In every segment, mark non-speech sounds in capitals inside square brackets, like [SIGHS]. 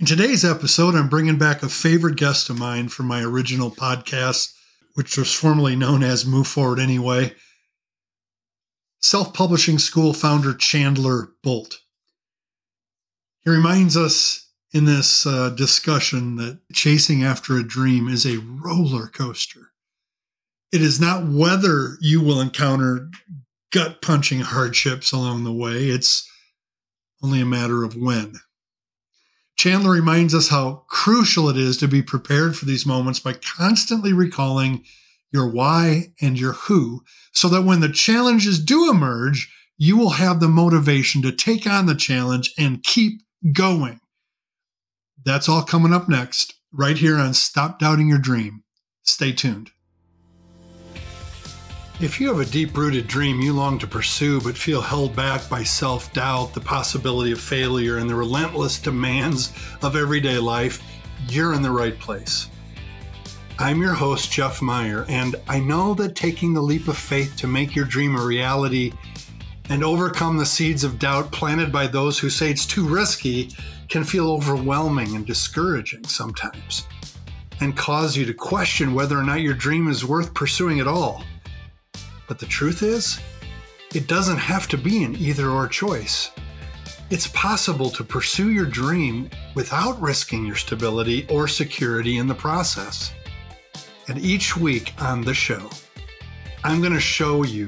In today's episode, I'm bringing back a favorite guest of mine from my original podcast, which was formerly known as Move Forward Anyway. Self Publishing School founder Chandler Bolt. He reminds us in this uh, discussion that chasing after a dream is a roller coaster. It is not whether you will encounter gut punching hardships along the way, it's only a matter of when. Chandler reminds us how crucial it is to be prepared for these moments by constantly recalling your why and your who, so that when the challenges do emerge, you will have the motivation to take on the challenge and keep going. That's all coming up next, right here on Stop Doubting Your Dream. Stay tuned. If you have a deep rooted dream you long to pursue but feel held back by self doubt, the possibility of failure, and the relentless demands of everyday life, you're in the right place. I'm your host, Jeff Meyer, and I know that taking the leap of faith to make your dream a reality and overcome the seeds of doubt planted by those who say it's too risky can feel overwhelming and discouraging sometimes, and cause you to question whether or not your dream is worth pursuing at all. But the truth is, it doesn't have to be an either or choice. It's possible to pursue your dream without risking your stability or security in the process. And each week on the show, I'm going to show you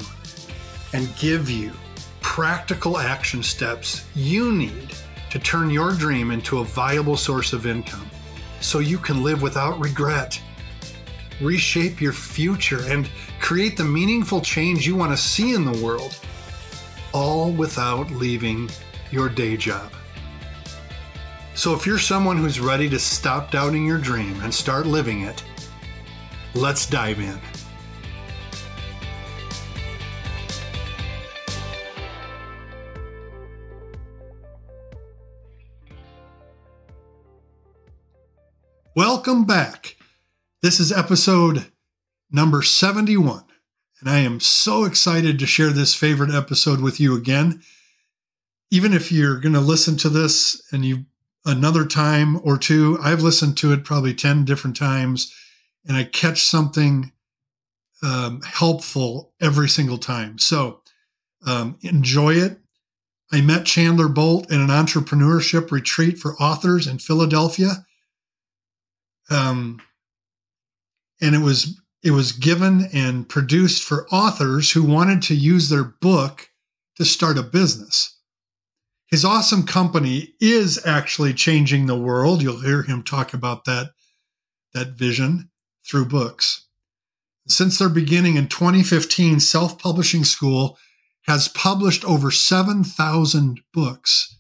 and give you practical action steps you need to turn your dream into a viable source of income so you can live without regret reshape your future, and create the meaningful change you want to see in the world, all without leaving your day job. So, if you're someone who's ready to stop doubting your dream and start living it, let's dive in. Welcome back. This is episode number 71, and I am so excited to share this favorite episode with you again. Even if you're going to listen to this and you another time or two, I've listened to it probably 10 different times, and I catch something um, helpful every single time. So um, enjoy it. I met Chandler Bolt in an entrepreneurship retreat for authors in Philadelphia. Um, and it was it was given and produced for authors who wanted to use their book to start a business. His awesome company is actually changing the world. You'll hear him talk about that, that vision through books. Since their beginning in 2015, Self Publishing School has published over 7,000 books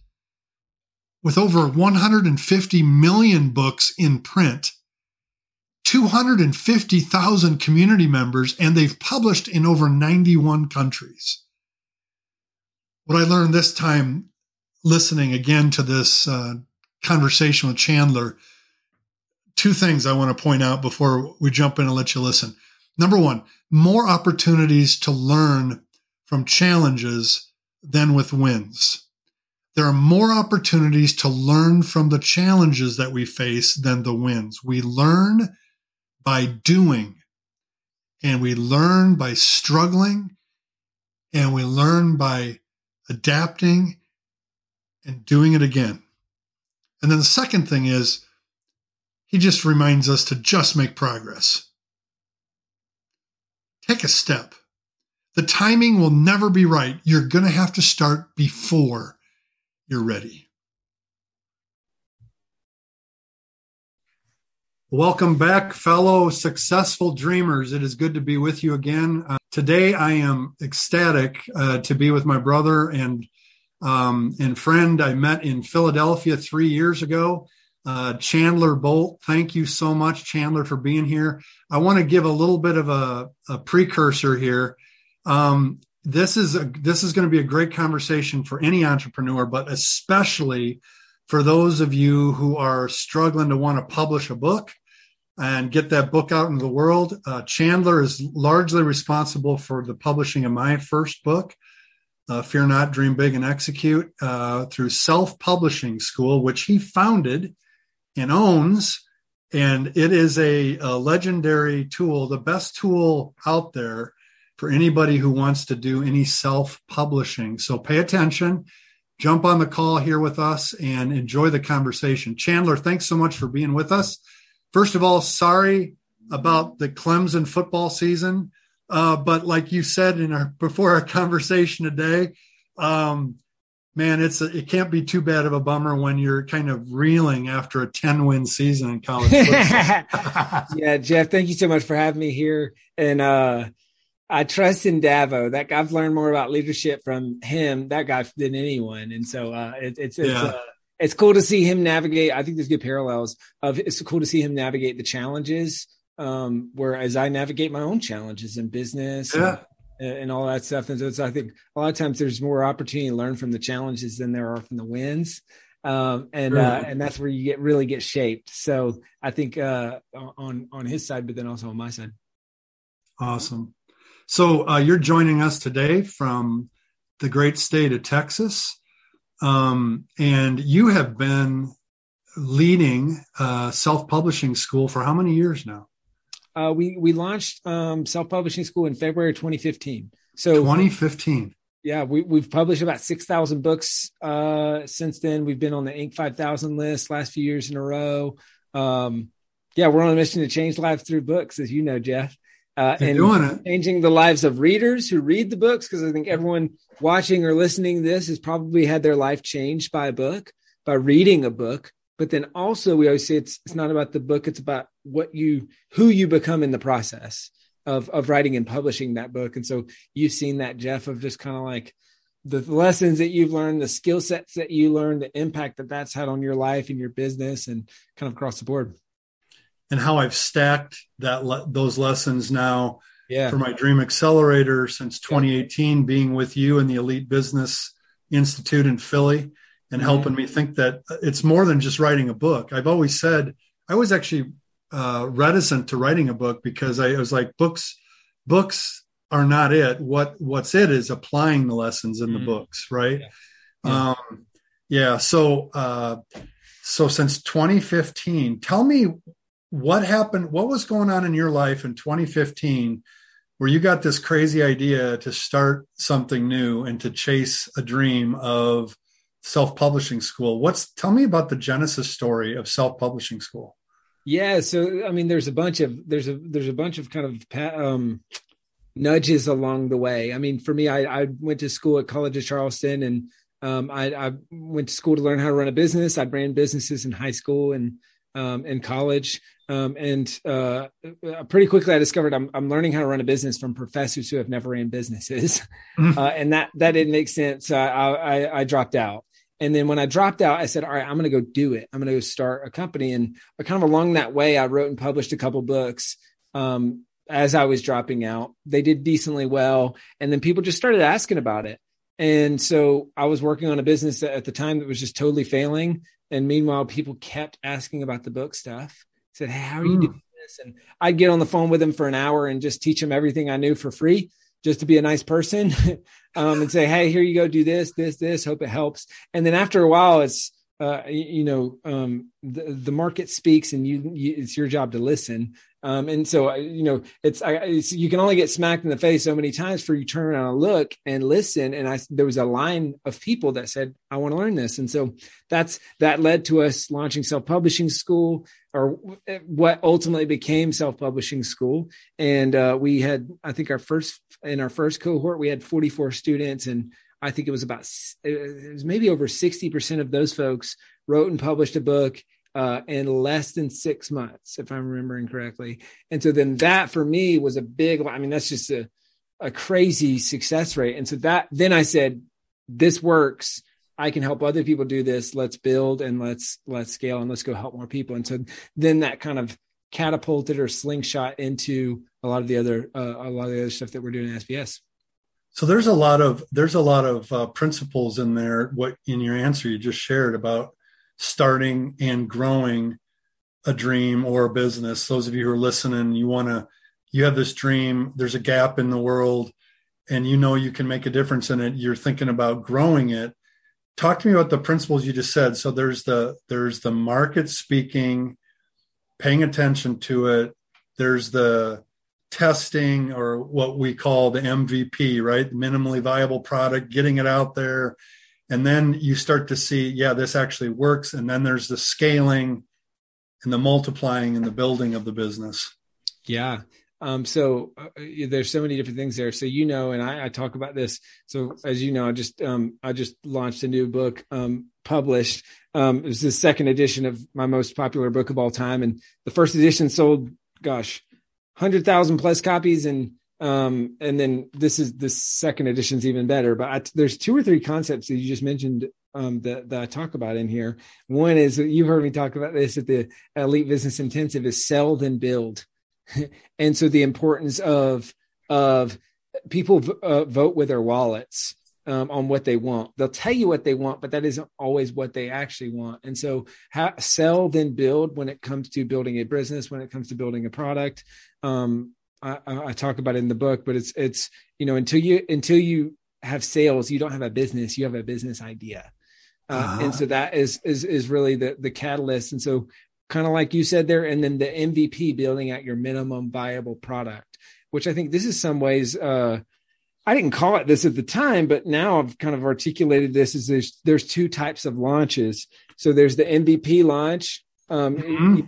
with over 150 million books in print 250,000 community members, and they've published in over 91 countries. What I learned this time, listening again to this uh, conversation with Chandler, two things I want to point out before we jump in and let you listen. Number one, more opportunities to learn from challenges than with wins. There are more opportunities to learn from the challenges that we face than the wins. We learn by doing. And we learn by struggling and we learn by adapting and doing it again. And then the second thing is, he just reminds us to just make progress. Take a step. The timing will never be right. You're going to have to start before you're ready. Welcome back, fellow successful dreamers. It is good to be with you again. Uh, today, I am ecstatic uh, to be with my brother and um, and friend I met in Philadelphia three years ago, uh, Chandler Bolt. Thank you so much, Chandler, for being here. I want to give a little bit of a, a precursor here. Um, this is a, this is going to be a great conversation for any entrepreneur, but especially for those of you who are struggling to want to publish a book and get that book out into the world. Uh, Chandler is largely responsible for the publishing of my first book, uh, Fear Not, Dream Big, and Execute, uh, through Self Publishing School, which he founded and owns. And it is a, a legendary tool, the best tool out there for anybody who wants to do any self publishing. So pay attention, jump on the call here with us, and enjoy the conversation. Chandler, thanks so much for being with us. First of all, sorry about the Clemson football season. Uh, but like you said in our before our [LAUGHS] conversation today, um, man, it's a, it can't be too bad of a bummer when you're kind of reeling after a 10 win season in college [LAUGHS] football. yeah, Jeff, thank you so much for having me here. And uh, I trust in Dabo. That I've learned more about leadership from him, that guy, than anyone. And so uh, it, it's it's yeah. uh, it's cool to see him navigate. I think there's good parallels of it's cool to see him navigate the challenges. Um, whereas I navigate my own challenges in business. Yeah. And, and all that stuff. And so, I think a lot of times there's more opportunity to learn from the challenges than there are from the wins. Um, and uh, and that's where you get really get shaped. So I think uh, on on his side, but then also on my side. Awesome. So uh, you're joining us today from the great state of Texas, um, and you have been leading self publishing school for how many years now? Uh, we we launched um, self publishing school in February 2015. So 2015. Yeah, we we've published about six thousand books uh, since then. We've been on the Inc. 5000 list last few years in a row. Um, yeah, we're on a mission to change lives through books, as you know, Jeff. Uh, and changing the lives of readers who read the books, because I think everyone watching or listening this has probably had their life changed by a book, by reading a book. But then also we always say it's it's not about the book it's about what you who you become in the process of of writing and publishing that book. And so you've seen that jeff of just kind of like the lessons that you've learned the skill sets that you learned the impact that that's had on your life and your business and kind of across the board and how i've stacked that le- those lessons now yeah. for my dream accelerator since 2018 being with you in the elite business institute in philly and mm-hmm. helping me think that it's more than just writing a book. I've always said I was actually uh, reticent to writing a book because I, I was like books books are not it. What what's it is applying the lessons in mm-hmm. the books, right? Yeah. Yeah. Um, yeah. So uh, so since 2015, tell me what happened. What was going on in your life in 2015? Where you got this crazy idea to start something new and to chase a dream of self-publishing school what's tell me about the genesis story of self-publishing school yeah so i mean there's a bunch of there's a there's a bunch of kind of um, nudges along the way i mean for me i, I went to school at college of charleston and um, I, I, went to school to learn how to run a business i ran businesses in high school and um, in college um, and uh, pretty quickly i discovered I'm, I'm, learning how to run a business from professors who have never ran businesses [LAUGHS] mm-hmm. uh, and that that didn't make sense I, I, I dropped out and then when I dropped out, I said, all right, I'm going to go do it. I'm going to go start a company. And kind of along that way, I wrote and published a couple books um, as I was dropping out. They did decently well. And then people just started asking about it. And so I was working on a business at the time that was just totally failing. And meanwhile, people kept asking about the book stuff. Said, Hey, how are you mm. doing this? And I'd get on the phone with them for an hour and just teach them everything I knew for free just to be a nice person [LAUGHS] um, and say, Hey, here you go, do this, this, this, hope it helps. And then after a while, it's, uh, you know, um, the, the market speaks and you, you, it's your job to listen. Um, and so, you know, it's, I, it's, you can only get smacked in the face so many times for you turn around and look and listen. And I, there was a line of people that said, I want to learn this. And so that's, that led to us launching self-publishing school or what ultimately became self-publishing school. And, uh, we had, I think our first, in our first cohort, we had 44 students and I think it was about, it was maybe over 60% of those folks wrote and published a book uh, in less than six months, if I'm remembering correctly. And so then that for me was a big, I mean, that's just a, a crazy success rate. And so that, then I said, this works. I can help other people do this. Let's build and let's, let's scale and let's go help more people. And so then that kind of catapulted or slingshot into a lot of the other, uh, a lot of the other stuff that we're doing at SPS. So there's a lot of there's a lot of uh, principles in there. What in your answer you just shared about starting and growing a dream or a business. Those of you who are listening, you want to, you have this dream, there's a gap in the world, and you know you can make a difference in it. You're thinking about growing it. talk to me about the principles you just said. So there's the there's the market speaking, paying attention to it. There's the testing or what we call the MVP, right? Minimally viable product, getting it out there. And then you start to see, yeah, this actually works. And then there's the scaling and the multiplying and the building of the business. Yeah. Um, so uh, there's so many different things there. So you know, and I, I talk about this. So as you know, I just um, I just launched a new book um, published. Um, it was the second edition of my most popular book of all time, and the first edition sold, gosh, hundred thousand plus copies, and um, and then this is the second edition's even better. But I, there's two or three concepts that you just mentioned um, that, that I talk about in here. One is you've heard me talk about this at the Elite Business Intensive is sell then build. [LAUGHS] and so the importance of of people uh, vote with their wallets um, on what they want. They'll tell you what they want, but that isn't always what they actually want. And so, sell then build when it comes to building a business, when it comes to building a product. Um, I, I, talk about it in the book, but it's it's you know until you until you have sales, you don't have a business. You have a business idea, uh, uh-huh. and so that is is is really the the catalyst. And so kind of like you said there, and then the MVP, building out your minimum viable product, which I think this is some ways. Uh, I didn't call it this at the time, but now I've kind of articulated this as there's there's two types of launches. So there's the MVP launch, um, mm-hmm.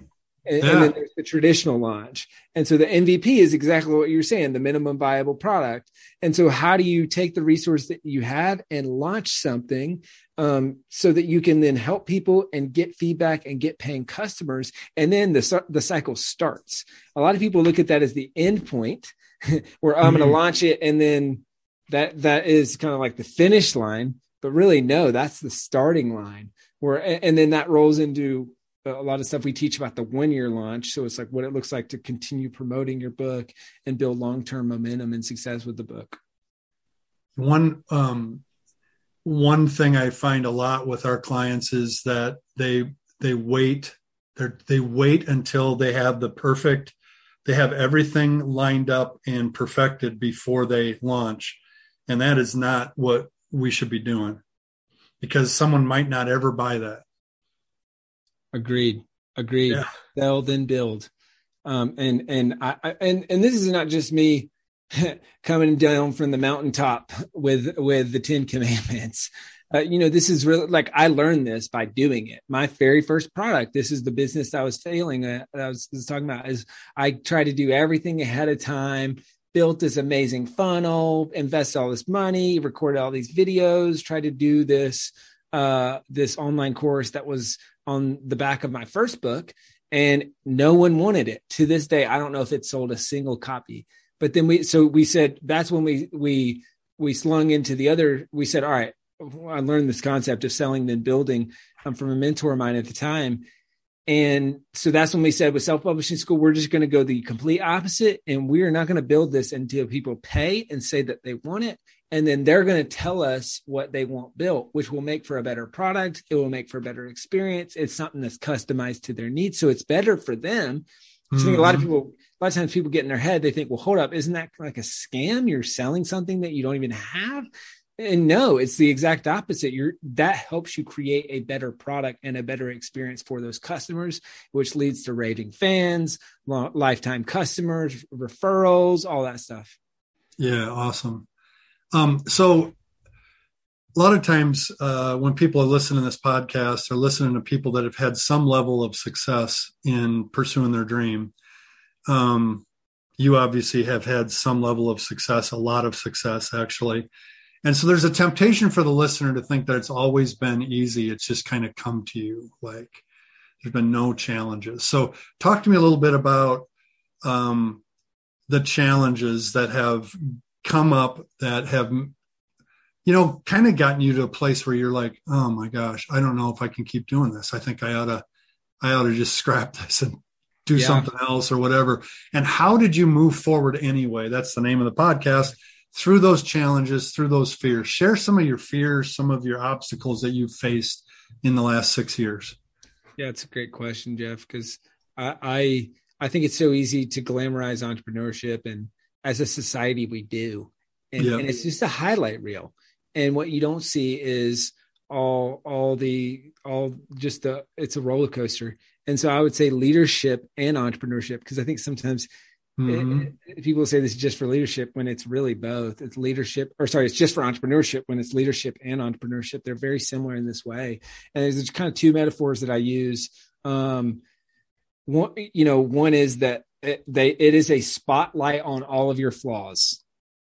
And, yeah. and, then there's the traditional launch. And so the MVP is exactly what you're saying, the minimum viable product. And so how do you take the resource that you have and launch something um, so that you can then help people and get feedback and get paying customers. And then the, the cycle starts. A lot of people look at that as the end point [LAUGHS] where I'm mm-hmm. going to launch it. And then that, that is kind of like the finish line, but really no, that's the starting line where, and then that rolls into a lot of stuff we teach about the one year launch. So it's like what it looks like to continue promoting your book and build long-term momentum and success with the book. One, um, one thing I find a lot with our clients is that they they wait they they wait until they have the perfect they have everything lined up and perfected before they launch and that is not what we should be doing because someone might not ever buy that agreed agreed yeah. they'll then build um, and and I, I and and this is not just me [LAUGHS] coming down from the mountaintop with with the Ten Commandments. [LAUGHS] Uh, you know, this is really like I learned this by doing it. My very first product. This is the business I was failing at. I was, was talking about is I tried to do everything ahead of time. Built this amazing funnel, invested all this money, recorded all these videos, tried to do this uh, this online course that was on the back of my first book, and no one wanted it. To this day, I don't know if it sold a single copy. But then we so we said that's when we we we slung into the other we said all right i learned this concept of selling then building um, from a mentor of mine at the time. And so that's when we said with self-publishing school we're just going to go the complete opposite and we're not going to build this until people pay and say that they want it and then they're going to tell us what they want built which will make for a better product it will make for a better experience it's something that's customized to their needs so it's better for them mm-hmm. i think a lot of mm-hmm. people a lot of times people get in their head, they think, well, hold up, isn't that like a scam? You're selling something that you don't even have. And no, it's the exact opposite. You're that helps you create a better product and a better experience for those customers, which leads to raving fans, lifetime customers, referrals, all that stuff. Yeah, awesome. Um, so a lot of times uh, when people are listening to this podcast, they're listening to people that have had some level of success in pursuing their dream um, you obviously have had some level of success, a lot of success actually. And so there's a temptation for the listener to think that it's always been easy. It's just kind of come to you like there's been no challenges. So talk to me a little bit about um, the challenges that have come up that have you know kind of gotten you to a place where you're like oh my gosh i don't know if i can keep doing this i think i ought to i ought to just scrap [LAUGHS] this and do yeah. something else or whatever. And how did you move forward anyway? That's the name of the podcast. Through those challenges, through those fears, share some of your fears, some of your obstacles that you've faced in the last six years. Yeah, it's a great question, Jeff, because I, I I think it's so easy to glamorize entrepreneurship, and as a society, we do, and, and it's just a highlight reel. And what you don't see is all all the all just the it's a roller coaster. And so i would say leadership and entrepreneurship because i think sometimes mm-hmm. it, it, people say this is just for leadership when it's really both. It's leadership or sorry it's just for entrepreneurship when it's leadership and entrepreneurship. They're very similar in this way. And there's kind of two metaphors that i use. Um one you know one is that it, they it is a spotlight on all of your flaws.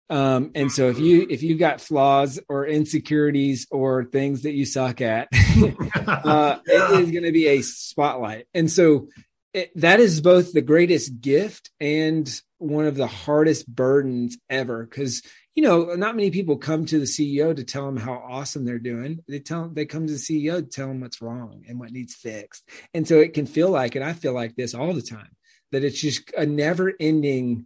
Um, and so if you if you've got flaws or insecurities or things that you suck at, [LAUGHS] uh, it is going to be a spotlight. And so it, that is both the greatest gift and one of the hardest burdens ever. Because you know not many people come to the ceo to tell them how awesome they're doing. They tell they come to the ceo to tell them what's wrong and what needs fixed. And so it can feel like and i feel like this all the time that it's just a never ending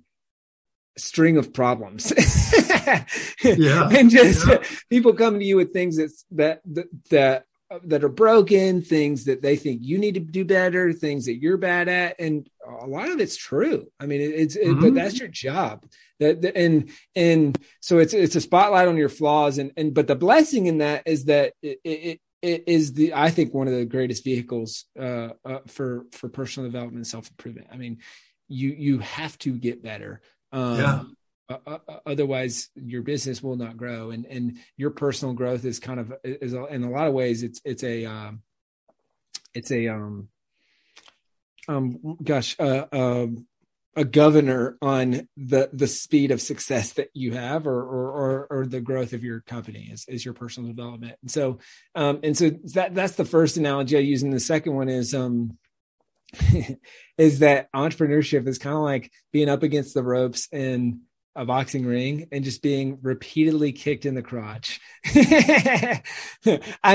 string of problems. [LAUGHS] yeah. and just yeah. people come to you with things that's, that, that, that, that are broken, things that they think you need to do better, things that you're bad at, and a lot of it's true. I mean, it's mm-hmm. but that's your job. That, that and and so it's it's a spotlight on your flaws, and and but the blessing in that is that it, it, it is the I think one of the greatest vehicles uh, uh, for for personal development, and self improvement. I mean, you you have to get better um, yeah. Uh, otherwise, your business will not grow, and and your personal growth is kind of is a, in a lot of ways it's it's a um, it's a um um gosh uh, um a governor on the the speed of success that you have or or or, or the growth of your company is, is your personal development and so um and so that that's the first analogy i use and the second one is um [LAUGHS] is that entrepreneurship is kind of like being up against the ropes in a boxing ring and just being repeatedly kicked in the crotch. [LAUGHS] I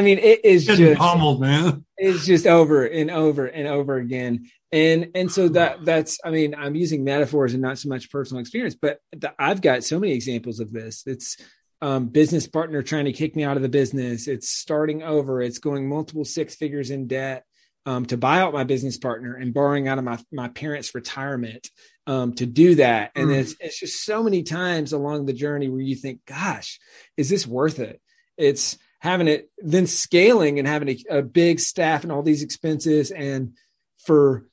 mean, it is Getting just pummeled, man. It's just over and over and over again. And and so [LAUGHS] that that's I mean, I'm using metaphors and not so much personal experience, but the, I've got so many examples of this. It's um, business partner trying to kick me out of the business. It's starting over. It's going multiple six figures in debt um, to buy out my business partner and borrowing out of my, my parents' retirement um, to do that. And mm. it's, it's just so many times along the journey where you think, gosh, is this worth it? It's having it, then scaling and having a, a big staff and all these expenses. And for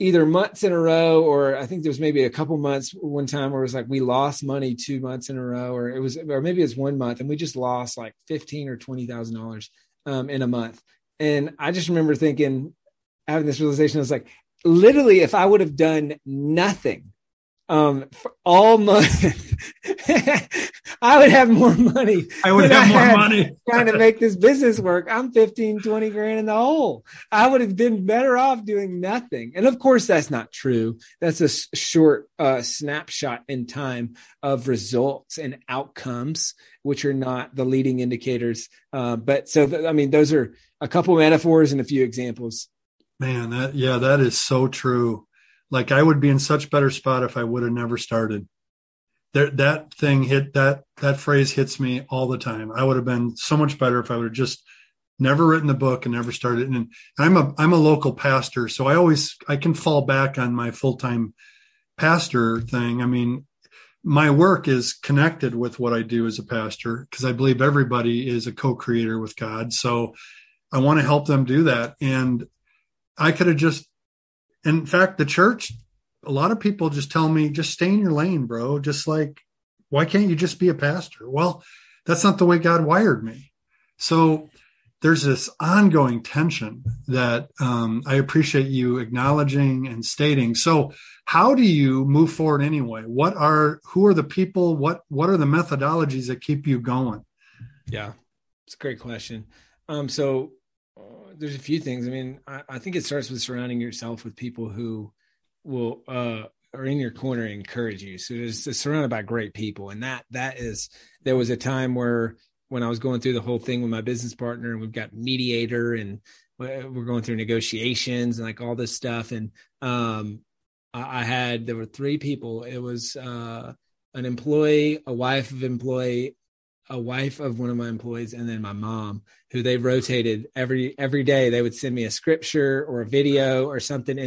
either months in a row, or I think there was maybe a couple months one time where it was like we lost money two months in a row, or it was, or maybe it was one month and we just lost like fifteen or twenty thousand dollars um, in a month. And I just remember thinking, having this realization, I was like, literally, if I would have done nothing um, for all month, [LAUGHS] I would have more money. I would have I more money trying to make this business work. I'm 15, 20 grand in the hole. I would have been better off doing nothing. And of course, that's not true. That's a short uh, snapshot in time of results and outcomes, which are not the leading indicators. Uh, but so, th- I mean, those are a couple metaphors and a few examples. Man, that yeah, that is so true. Like I would be in such better spot if I would have never started. That that thing hit that that phrase hits me all the time. I would have been so much better if I would have just never written the book and never started. And I'm a I'm a local pastor, so I always I can fall back on my full time pastor thing. I mean, my work is connected with what I do as a pastor because I believe everybody is a co-creator with God. So I want to help them do that. And I could have just, in fact, the church, a lot of people just tell me, just stay in your lane, bro. Just like, why can't you just be a pastor? Well, that's not the way God wired me. So there's this ongoing tension that um, I appreciate you acknowledging and stating. So, how do you move forward anyway? What are who are the people? What what are the methodologies that keep you going? Yeah, it's a great question. Um, so there's a few things. I mean, I, I, think it starts with surrounding yourself with people who will uh, are in your corner and encourage you. So it's, surrounded by great people, and that that is. There was a time where when I was going through the whole thing with my business partner, and we've got mediator, and we're going through negotiations and like all this stuff, and um, I, I had there were three people. It was uh, an employee, a wife of employee, a wife of one of my employees and then my mom who they rotated every every day they would send me a scripture or a video or something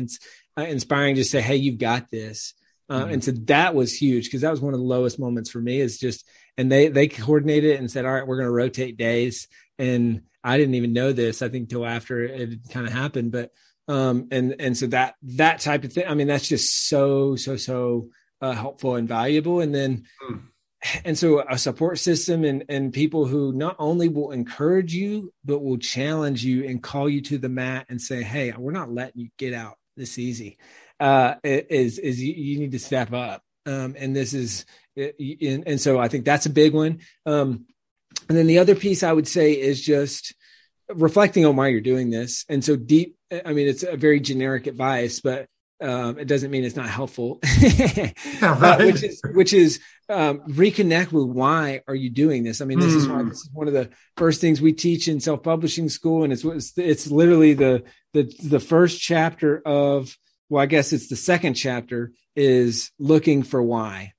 uh, inspiring to say hey you've got this uh, mm-hmm. and so that was huge because that was one of the lowest moments for me is just and they they coordinated it and said all right we're going to rotate days and I didn't even know this. I think till after it kind of happened, but um, and and so that that type of thing. I mean, that's just so so so uh, helpful and valuable. And then. Mm. And so a support system and, and people who not only will encourage you, but will challenge you and call you to the mat and say, Hey, we're not letting you get out this easy. Uh, is, is you, you need to step up. Um, and this is, and, and so I think that's a big one. Um, and then the other piece I would say is just reflecting on why you're doing this. And so deep, I mean, it's a very generic advice, but um, it doesn't mean it's not helpful. [LAUGHS] right. uh, which is which is um, reconnect with why are you doing this? I mean, this mm. is why hmm. this is one of the first things we teach in self publishing school, and it's it's literally the the the first chapter of well, I guess it's the second chapter is looking for why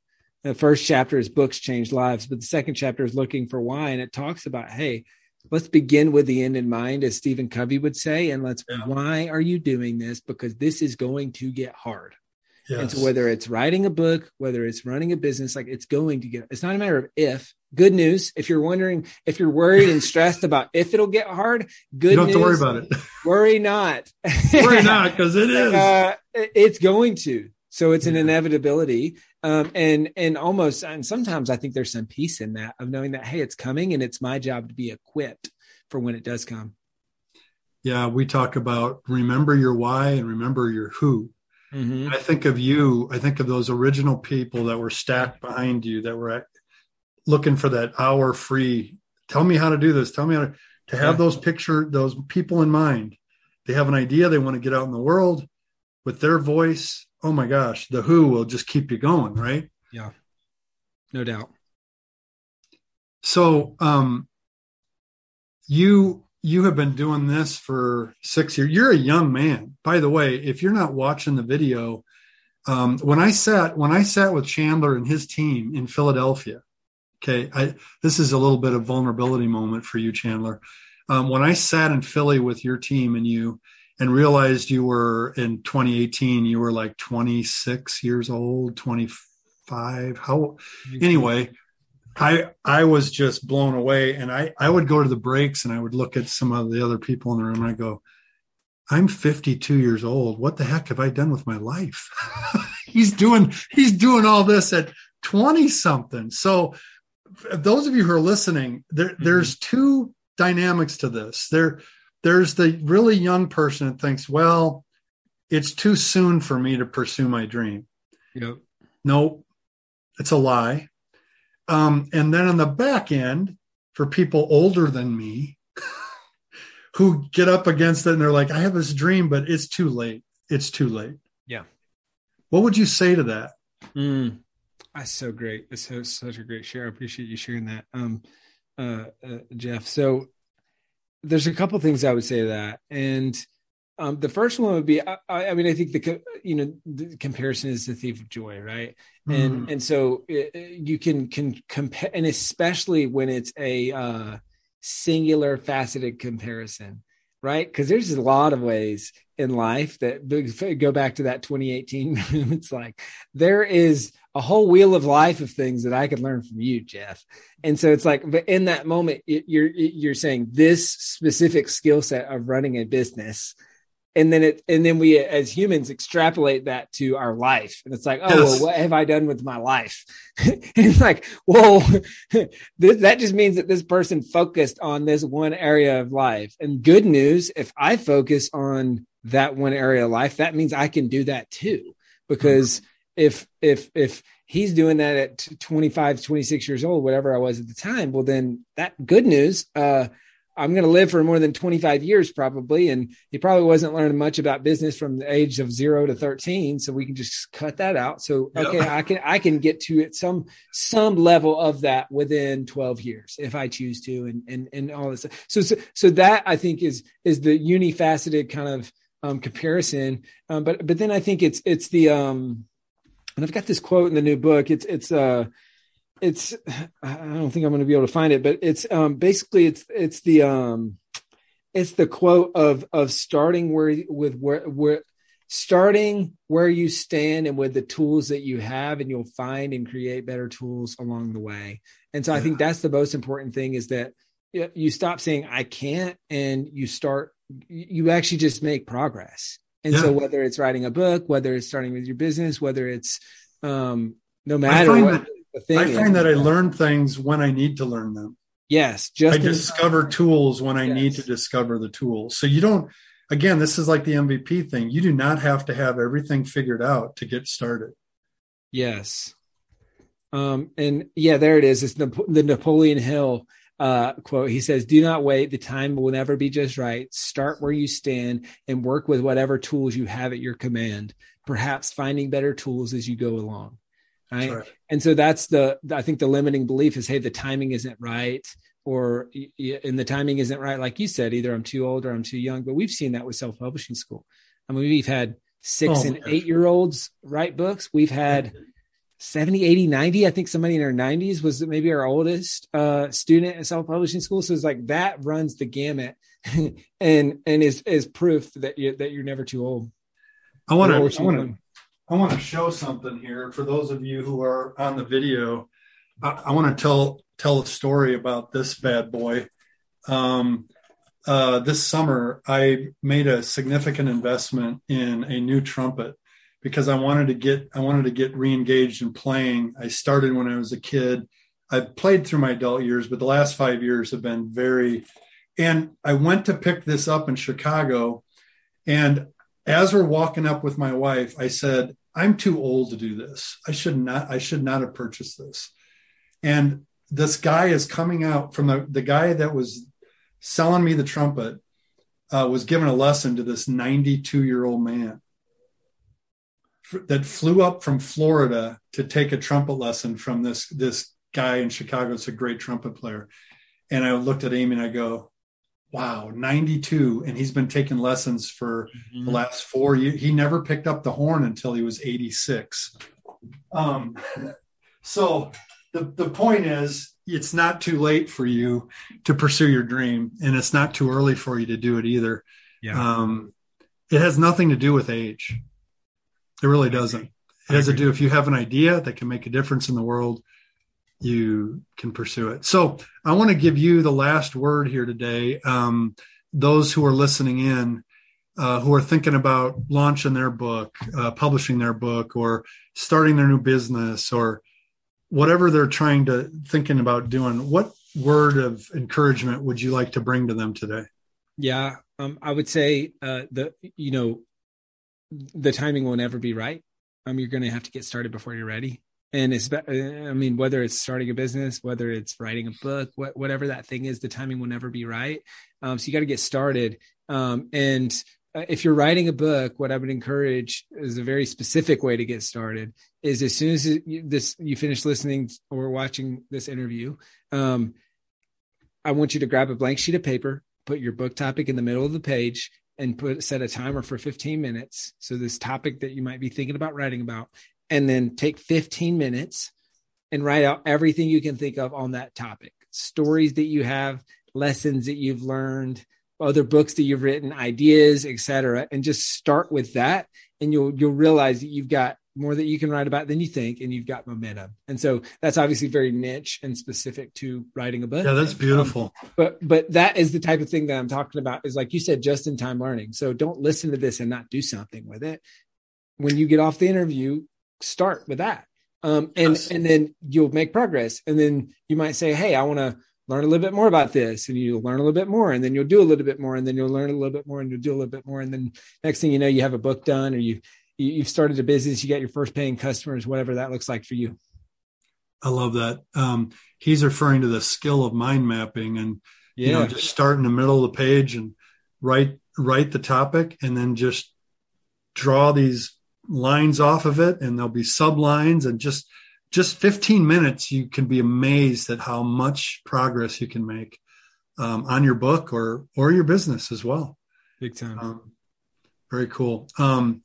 the first chapter is books change lives, but the second chapter is looking for why. And it talks about, hey, let's begin with the end in mind, as Stephen Covey would say. And let's, yeah. why are you doing this? Because this is going to get hard. Yes. And so whether it's writing a book, whether it's running a business, like it's going to get, it's not a matter of if. Good news. If you're wondering, if you're worried and stressed [LAUGHS] about if it'll get hard, good you don't news. Have to worry about it. Worry not. [LAUGHS] worry not because it [LAUGHS] is. Uh, it's going to. So it's an inevitability. Um, and and almost and sometimes I think there's some peace in that of knowing that hey, it's coming and it's my job to be equipped for when it does come. Yeah, we talk about remember your why and remember your who. Mm-hmm. I think of you. I think of those original people that were stacked behind you that were at, looking for that hour free. Tell me how to do this. Tell me how to, to have yeah. those picture those people in mind. They have an idea. They want to get out in the world with their voice oh my gosh, the who will just keep you going, right? Yeah. No doubt. So um you you have been doing this for six years. You're a young man. By the way, if you're not watching the video, um, when I sat when I sat with Chandler and his team in Philadelphia, okay, I this is a little bit of vulnerability moment for you, Chandler. Um, when I sat in Philly with your team and you, and realized you were in 2018 you were like 26 years old 25 how anyway i i was just blown away and i i would go to the breaks and i would look at some of the other people in the room and i go i'm 52 years old. What the heck have i done with my life? [LAUGHS] He's doing he's doing all this at 20 something so those of you who are listening there mm-hmm. there's two dynamics to this. There there's the really young person that thinks, well, it's too soon for me to pursue my dream. Yep. No, it's a lie. Um, and then on the back end, for people older than me [LAUGHS] who get up against it and they're like, I have this dream, but it's too late. It's too late. Yeah. What would you say to that? Mm, that's so great. It's so, such a great share. I appreciate you sharing that, um, uh, uh, Jeff. So there's a couple things I would say to that, and um, the first one would be, I, I, mean, I think the you know the comparison is the thief of joy, right? Mm. And mm-hmm. and so it, you can can compare, and especially when it's a uh, singular faceted comparison, right? Because there's a lot of ways in life that go back to that 2018 [LAUGHS] it's like there is a whole wheel of life of things that I could learn from you, Jeff. And so it's like, but in that moment, you're you're saying this specific skill set of running a business, and then it and then we as humans extrapolate that to our life, and it's like, oh, yes. well, what have I done with my life? [LAUGHS] it's like, well, [LAUGHS] this, that just means that this person focused on this one area of life. And good news, if I focus on that one area of life, that means I can do that too, because. Mm-hmm if if if he's doing that at 25 26 years old whatever i was at the time well then that good news uh i'm going to live for more than 25 years probably and he probably wasn't learning much about business from the age of 0 to 13 so we can just cut that out so okay yep. i can i can get to it some some level of that within 12 years if i choose to and and and all this so so, so that i think is is the unifaceted kind of um comparison um but but then i think it's it's the um and I've got this quote in the new book. It's it's uh it's [SIGHS] I don't think I'm going to be able to find it, but it's um basically it's it's the um it's the quote of of starting where with where where starting where you stand and with the tools that you have and you'll find and create better tools along the way. And so I think that's the most important thing is that you stop saying I can't and you start you actually just make progress. And yeah. so whether it's writing a book, whether it's starting with your business, whether it's um no matter I what that, I find that I learn things when I need to learn them. Yes, just I discover tools when I yes. need to discover the tools. So you don't again, this is like the MVP thing. You do not have to have everything figured out to get started. Yes. Um, and yeah, there it is. It's the, the Napoleon Hill uh, quote. He says, Do not wait. The time will never be just right. Start where you stand and work with whatever tools you have at your command, perhaps finding better tools as you go along. Right? And so that's the, I think the limiting belief is, Hey, the timing isn't right. Or, and the timing isn't right. Like you said, either I'm too old or I'm too young, but we've seen that with self publishing school. I mean, we've had six oh, and eight year olds write books. We've had 70, 80, 90. I think somebody in their 90s was maybe our oldest uh, student at self publishing school. So it's like that runs the gamut [LAUGHS] and and is is proof that you that you're never too old. I want to I want to I want to show something here for those of you who are on the video. I, I want to tell tell a story about this bad boy. Um, uh, this summer, I made a significant investment in a new trumpet because I wanted to get I wanted to get reengaged in playing. I started when I was a kid. I've played through my adult years, but the last five years have been very. And I went to pick this up in Chicago, and as we're walking up with my wife, I said, "I'm too old to do this. I should not. I should not have purchased this." And this guy is coming out from the the guy that was selling me the trumpet uh, was giving a lesson to this 92 year old man that flew up from Florida to take a trumpet lesson from this this guy in Chicago. It's a great trumpet player. And I looked at Amy and I go, wow, 92. And he's been taking lessons for mm-hmm. the last four years. He never picked up the horn until he was 86. Um, so the, the point is, it's not too late for you to pursue your dream, and it's not too early for you to do it either. Yeah. Um, it has nothing to do with age. It really doesn't. It has to do if you have an idea that can make a difference in the world, you can pursue it. So I want to give you the last word here today. Um, those who are listening in, uh, who are thinking about launching their book, uh, publishing their book, or starting their new business, or whatever they're trying to thinking about doing, what word of encouragement would you like to bring to them today? Yeah, um, I would say uh, the you know the timing will never be right. Um, you're going to have to get started before you're ready. And it's, I mean, whether it's starting a business, whether it's writing a book, what, whatever that thing is, the timing will never be right. Um, so you got to get started. Um, and uh, if you're writing a book, what I would encourage is a very specific way to get started. Is as soon as you, this you finish listening or watching this interview, um, I want you to grab a blank sheet of paper, put your book topic in the middle of the page, and put set a timer for 15 minutes. So this topic that you might be thinking about writing about, and then take 15 minutes and write out everything you can think of on that topic. Stories that you have, lessons that you've learned, other books that you've written, ideas, etc. And just start with that. And you'll you'll realize that you've got more that you can write about than you think and you've got momentum. And so that's obviously very niche and specific to writing a book. Yeah that's beautiful. um, but but that is the type of thing that i'm talking about is like you said just in time learning. So don't listen to this and not do something with it. When you get off the interview start with that. Um, and yes. and then you'll make progress. And then you might say hey i want to learn a little bit more about this. And you'll learn a little bit more and then you'll do a little bit more and then you'll learn a little bit more and you'll do a little bit more. And then next thing you know you have a book done or you you've started a business, you got your first paying customers, whatever that looks like for you. I love that. Um, he's referring to the skill of mind mapping and yeah. you know just start in the middle of the page and write write the topic and then just draw these lines off of it and there'll be sublines and just just 15 minutes you can be amazed at how much progress you can make um, on your book or or your business as well big time um, very cool um,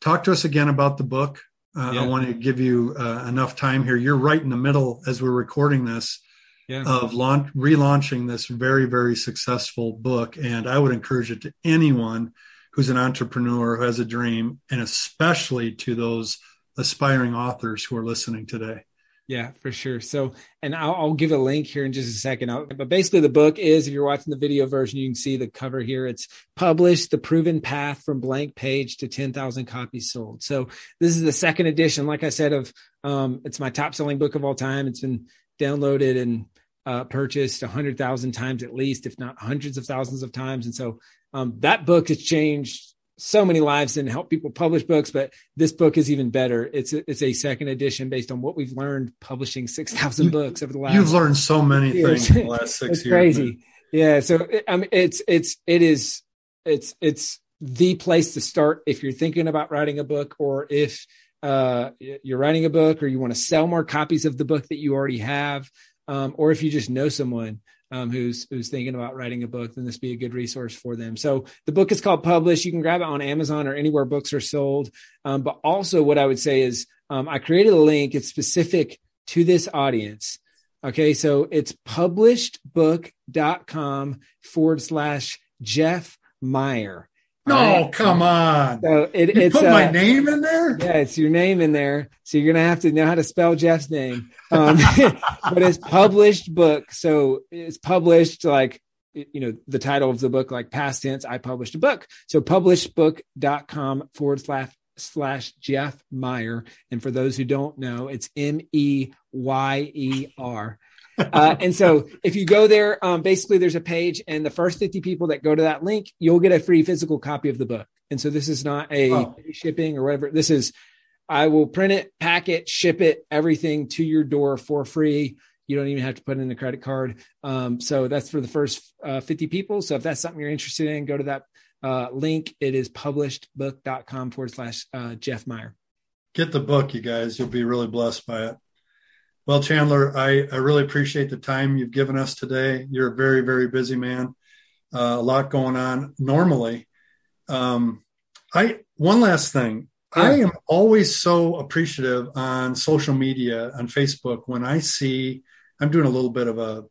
talk to us again about the book. Uh, yeah. I want to give you uh, enough time here. You're right in the middle as we're recording this yeah. of launch, relaunching this very, very successful book. And I would encourage it to anyone who's an entrepreneur who has a dream, and especially to those aspiring authors who are listening today. Yeah, for sure. So, and I'll, I'll, give a link here in just a second. I'll, but basically, the book is if you're watching the video version, you can see the cover here. It's published The Proven Path from Blank Page to 10,000 Copies Sold. So, this is the second edition, like I said, of um, it's my top selling book of all time. It's been downloaded and uh, purchased 100,000 times at least, if not hundreds of thousands of times. And so, um, that book has changed so many lives and help people publish books, but this book is even better. It's a, it's a second edition based on what we've learned publishing 6,000 books over the last You've learned so many years. things in the last [LAUGHS] 6 it's years. crazy. Man. Yeah, so it, I mean it's it's it is it's it's the place to start if you're thinking about writing a book or if uh, you're writing a book or you want to sell more copies of the book that you already have um, or if you just know someone um, who's who's thinking about writing a book, then this be a good resource for them. So the book is called Published. You can grab it on Amazon or anywhere books are sold. Um, but also, what I would say is um, I created a link. It's specific to this audience. Okay, so it's publishedbook.com forward slash Jeff Meyer. No, come on. So it, you it's put uh, my name in there. Yeah, it's your name in there. So you're gonna have to know how to spell Jeff's name. Um, [LAUGHS] but it's published book, so it's published like you know the title of the book, like past tense. I published a book. So publishedbook.com forward slash slash Jeff Meyer. And for those who don't know, it's M E Y E R. Uh, and so if you go there, um, basically there's a page and the first 50 people that go to that link, you'll get a free physical copy of the book. And so this is not a oh. shipping or whatever. This is, I will print it, pack it, ship it, everything to your door for free. You don't even have to put in a credit card. Um, so that's for the first uh, 50 people. So if that's something you're interested in, go to that uh, link. It is publishedbook.com forward slash uh, Jeff Meyer. Get the book, you guys. You'll be really blessed by it. Well, Chandler, I, I really appreciate the time you've given us today. You're a very, very busy man. Uh, a lot going on normally. Um, I one last thing. Yeah. I am always so appreciative on social media on Facebook when I see. I'm doing a little bit of a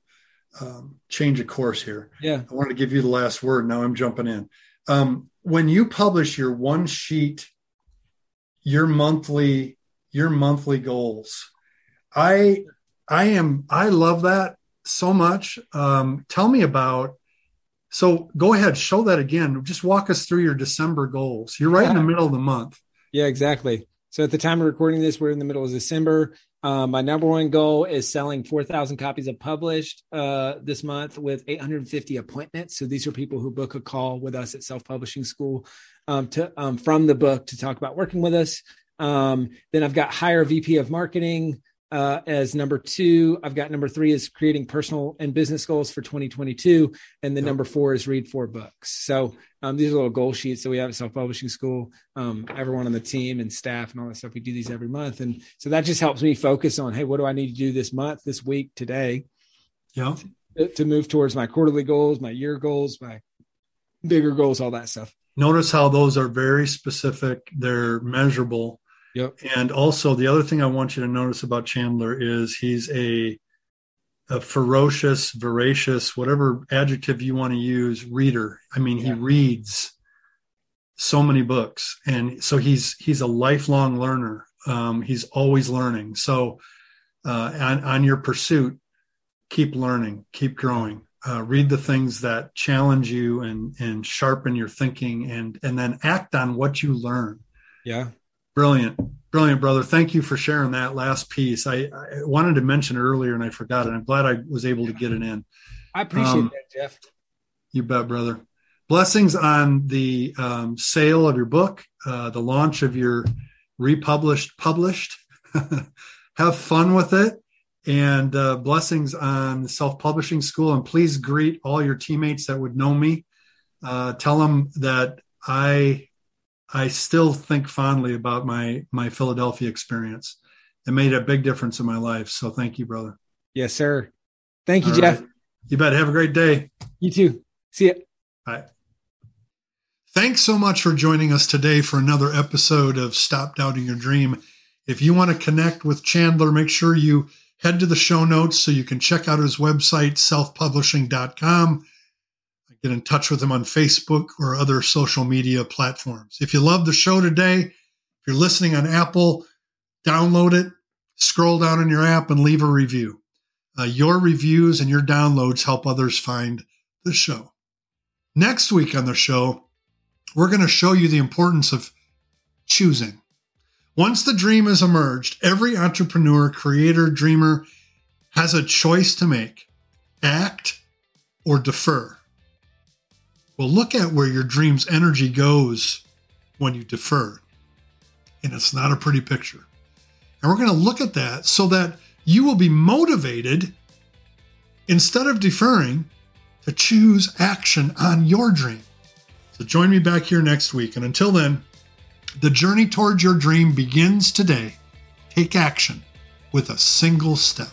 um, change of course here. Yeah, I wanted to give you the last word. Now I'm jumping in. Um, when you publish your one sheet, your monthly, your monthly goals I I am I love that so much. Um, tell me about. So go ahead, show that again. Just walk us through your December goals. You're right in the middle of the month. Yeah, exactly. So at the time of recording this, we're in the middle of December. Um, my number one goal is selling 4,000 copies of published uh, this month with 850 appointments. So these are people who book a call with us at Self Publishing School um, to um, from the book to talk about working with us. Um, then I've got hire VP of marketing uh, as number two. I've got number three is creating personal and business goals for 2022. And then yep. number four is read four books. So um, these are little goal sheets that we have at self publishing school. Um, everyone on the team and staff and all that stuff, we do these every month. And so that just helps me focus on, hey, what do I need to do this month, this week, today? Yeah. To, to move towards my quarterly goals, my year goals, my bigger goals, all that stuff. Notice how those are very specific, they're measurable Yep. And also, the other thing I want you to notice about Chandler is he's a, a ferocious, voracious, whatever adjective you want to use, reader. I mean, yeah. he reads so many books, and so he's he's a lifelong learner. Um, he's always learning. So, uh, on, on your pursuit, keep learning, keep growing. Uh, read the things that challenge you and and sharpen your thinking, and and then act on what you learn. Yeah, Brilliant. Brilliant, brother. Thank you for sharing that last piece. I, I, wanted to mention it earlier and I forgot it. I'm glad I was able to get it in. I appreciate um, that, Jeff. You bet, brother. Blessings on the um, sale of your book, uh, the launch of your republished, published. [LAUGHS] Have fun with it. And uh, blessings on the self publishing school. And please greet all your teammates that would know me. Uh, tell them that I I still think fondly about my my Philadelphia experience. It made a big difference in my life. So thank you, brother. Yes, sir. Thank you, All Jeff. Right. You bet. Have a great day. You too. See ya. Bye. Thanks so much for joining us today for another episode of Stop Doubting Your Dream. If you want to connect with Chandler, make sure you head to the show notes so you can check out his website, selfpublishing.com get in touch with them on Facebook or other social media platforms. If you love the show today, if you're listening on Apple, download it, scroll down in your app and leave a review. Uh, your reviews and your downloads help others find the show. Next week on the show, we're going to show you the importance of choosing. Once the dream has emerged, every entrepreneur, creator, dreamer has a choice to make act or defer. Well, look at where your dream's energy goes when you defer. And it's not a pretty picture. And we're going to look at that so that you will be motivated instead of deferring to choose action on your dream. So join me back here next week. And until then, the journey towards your dream begins today. Take action with a single step.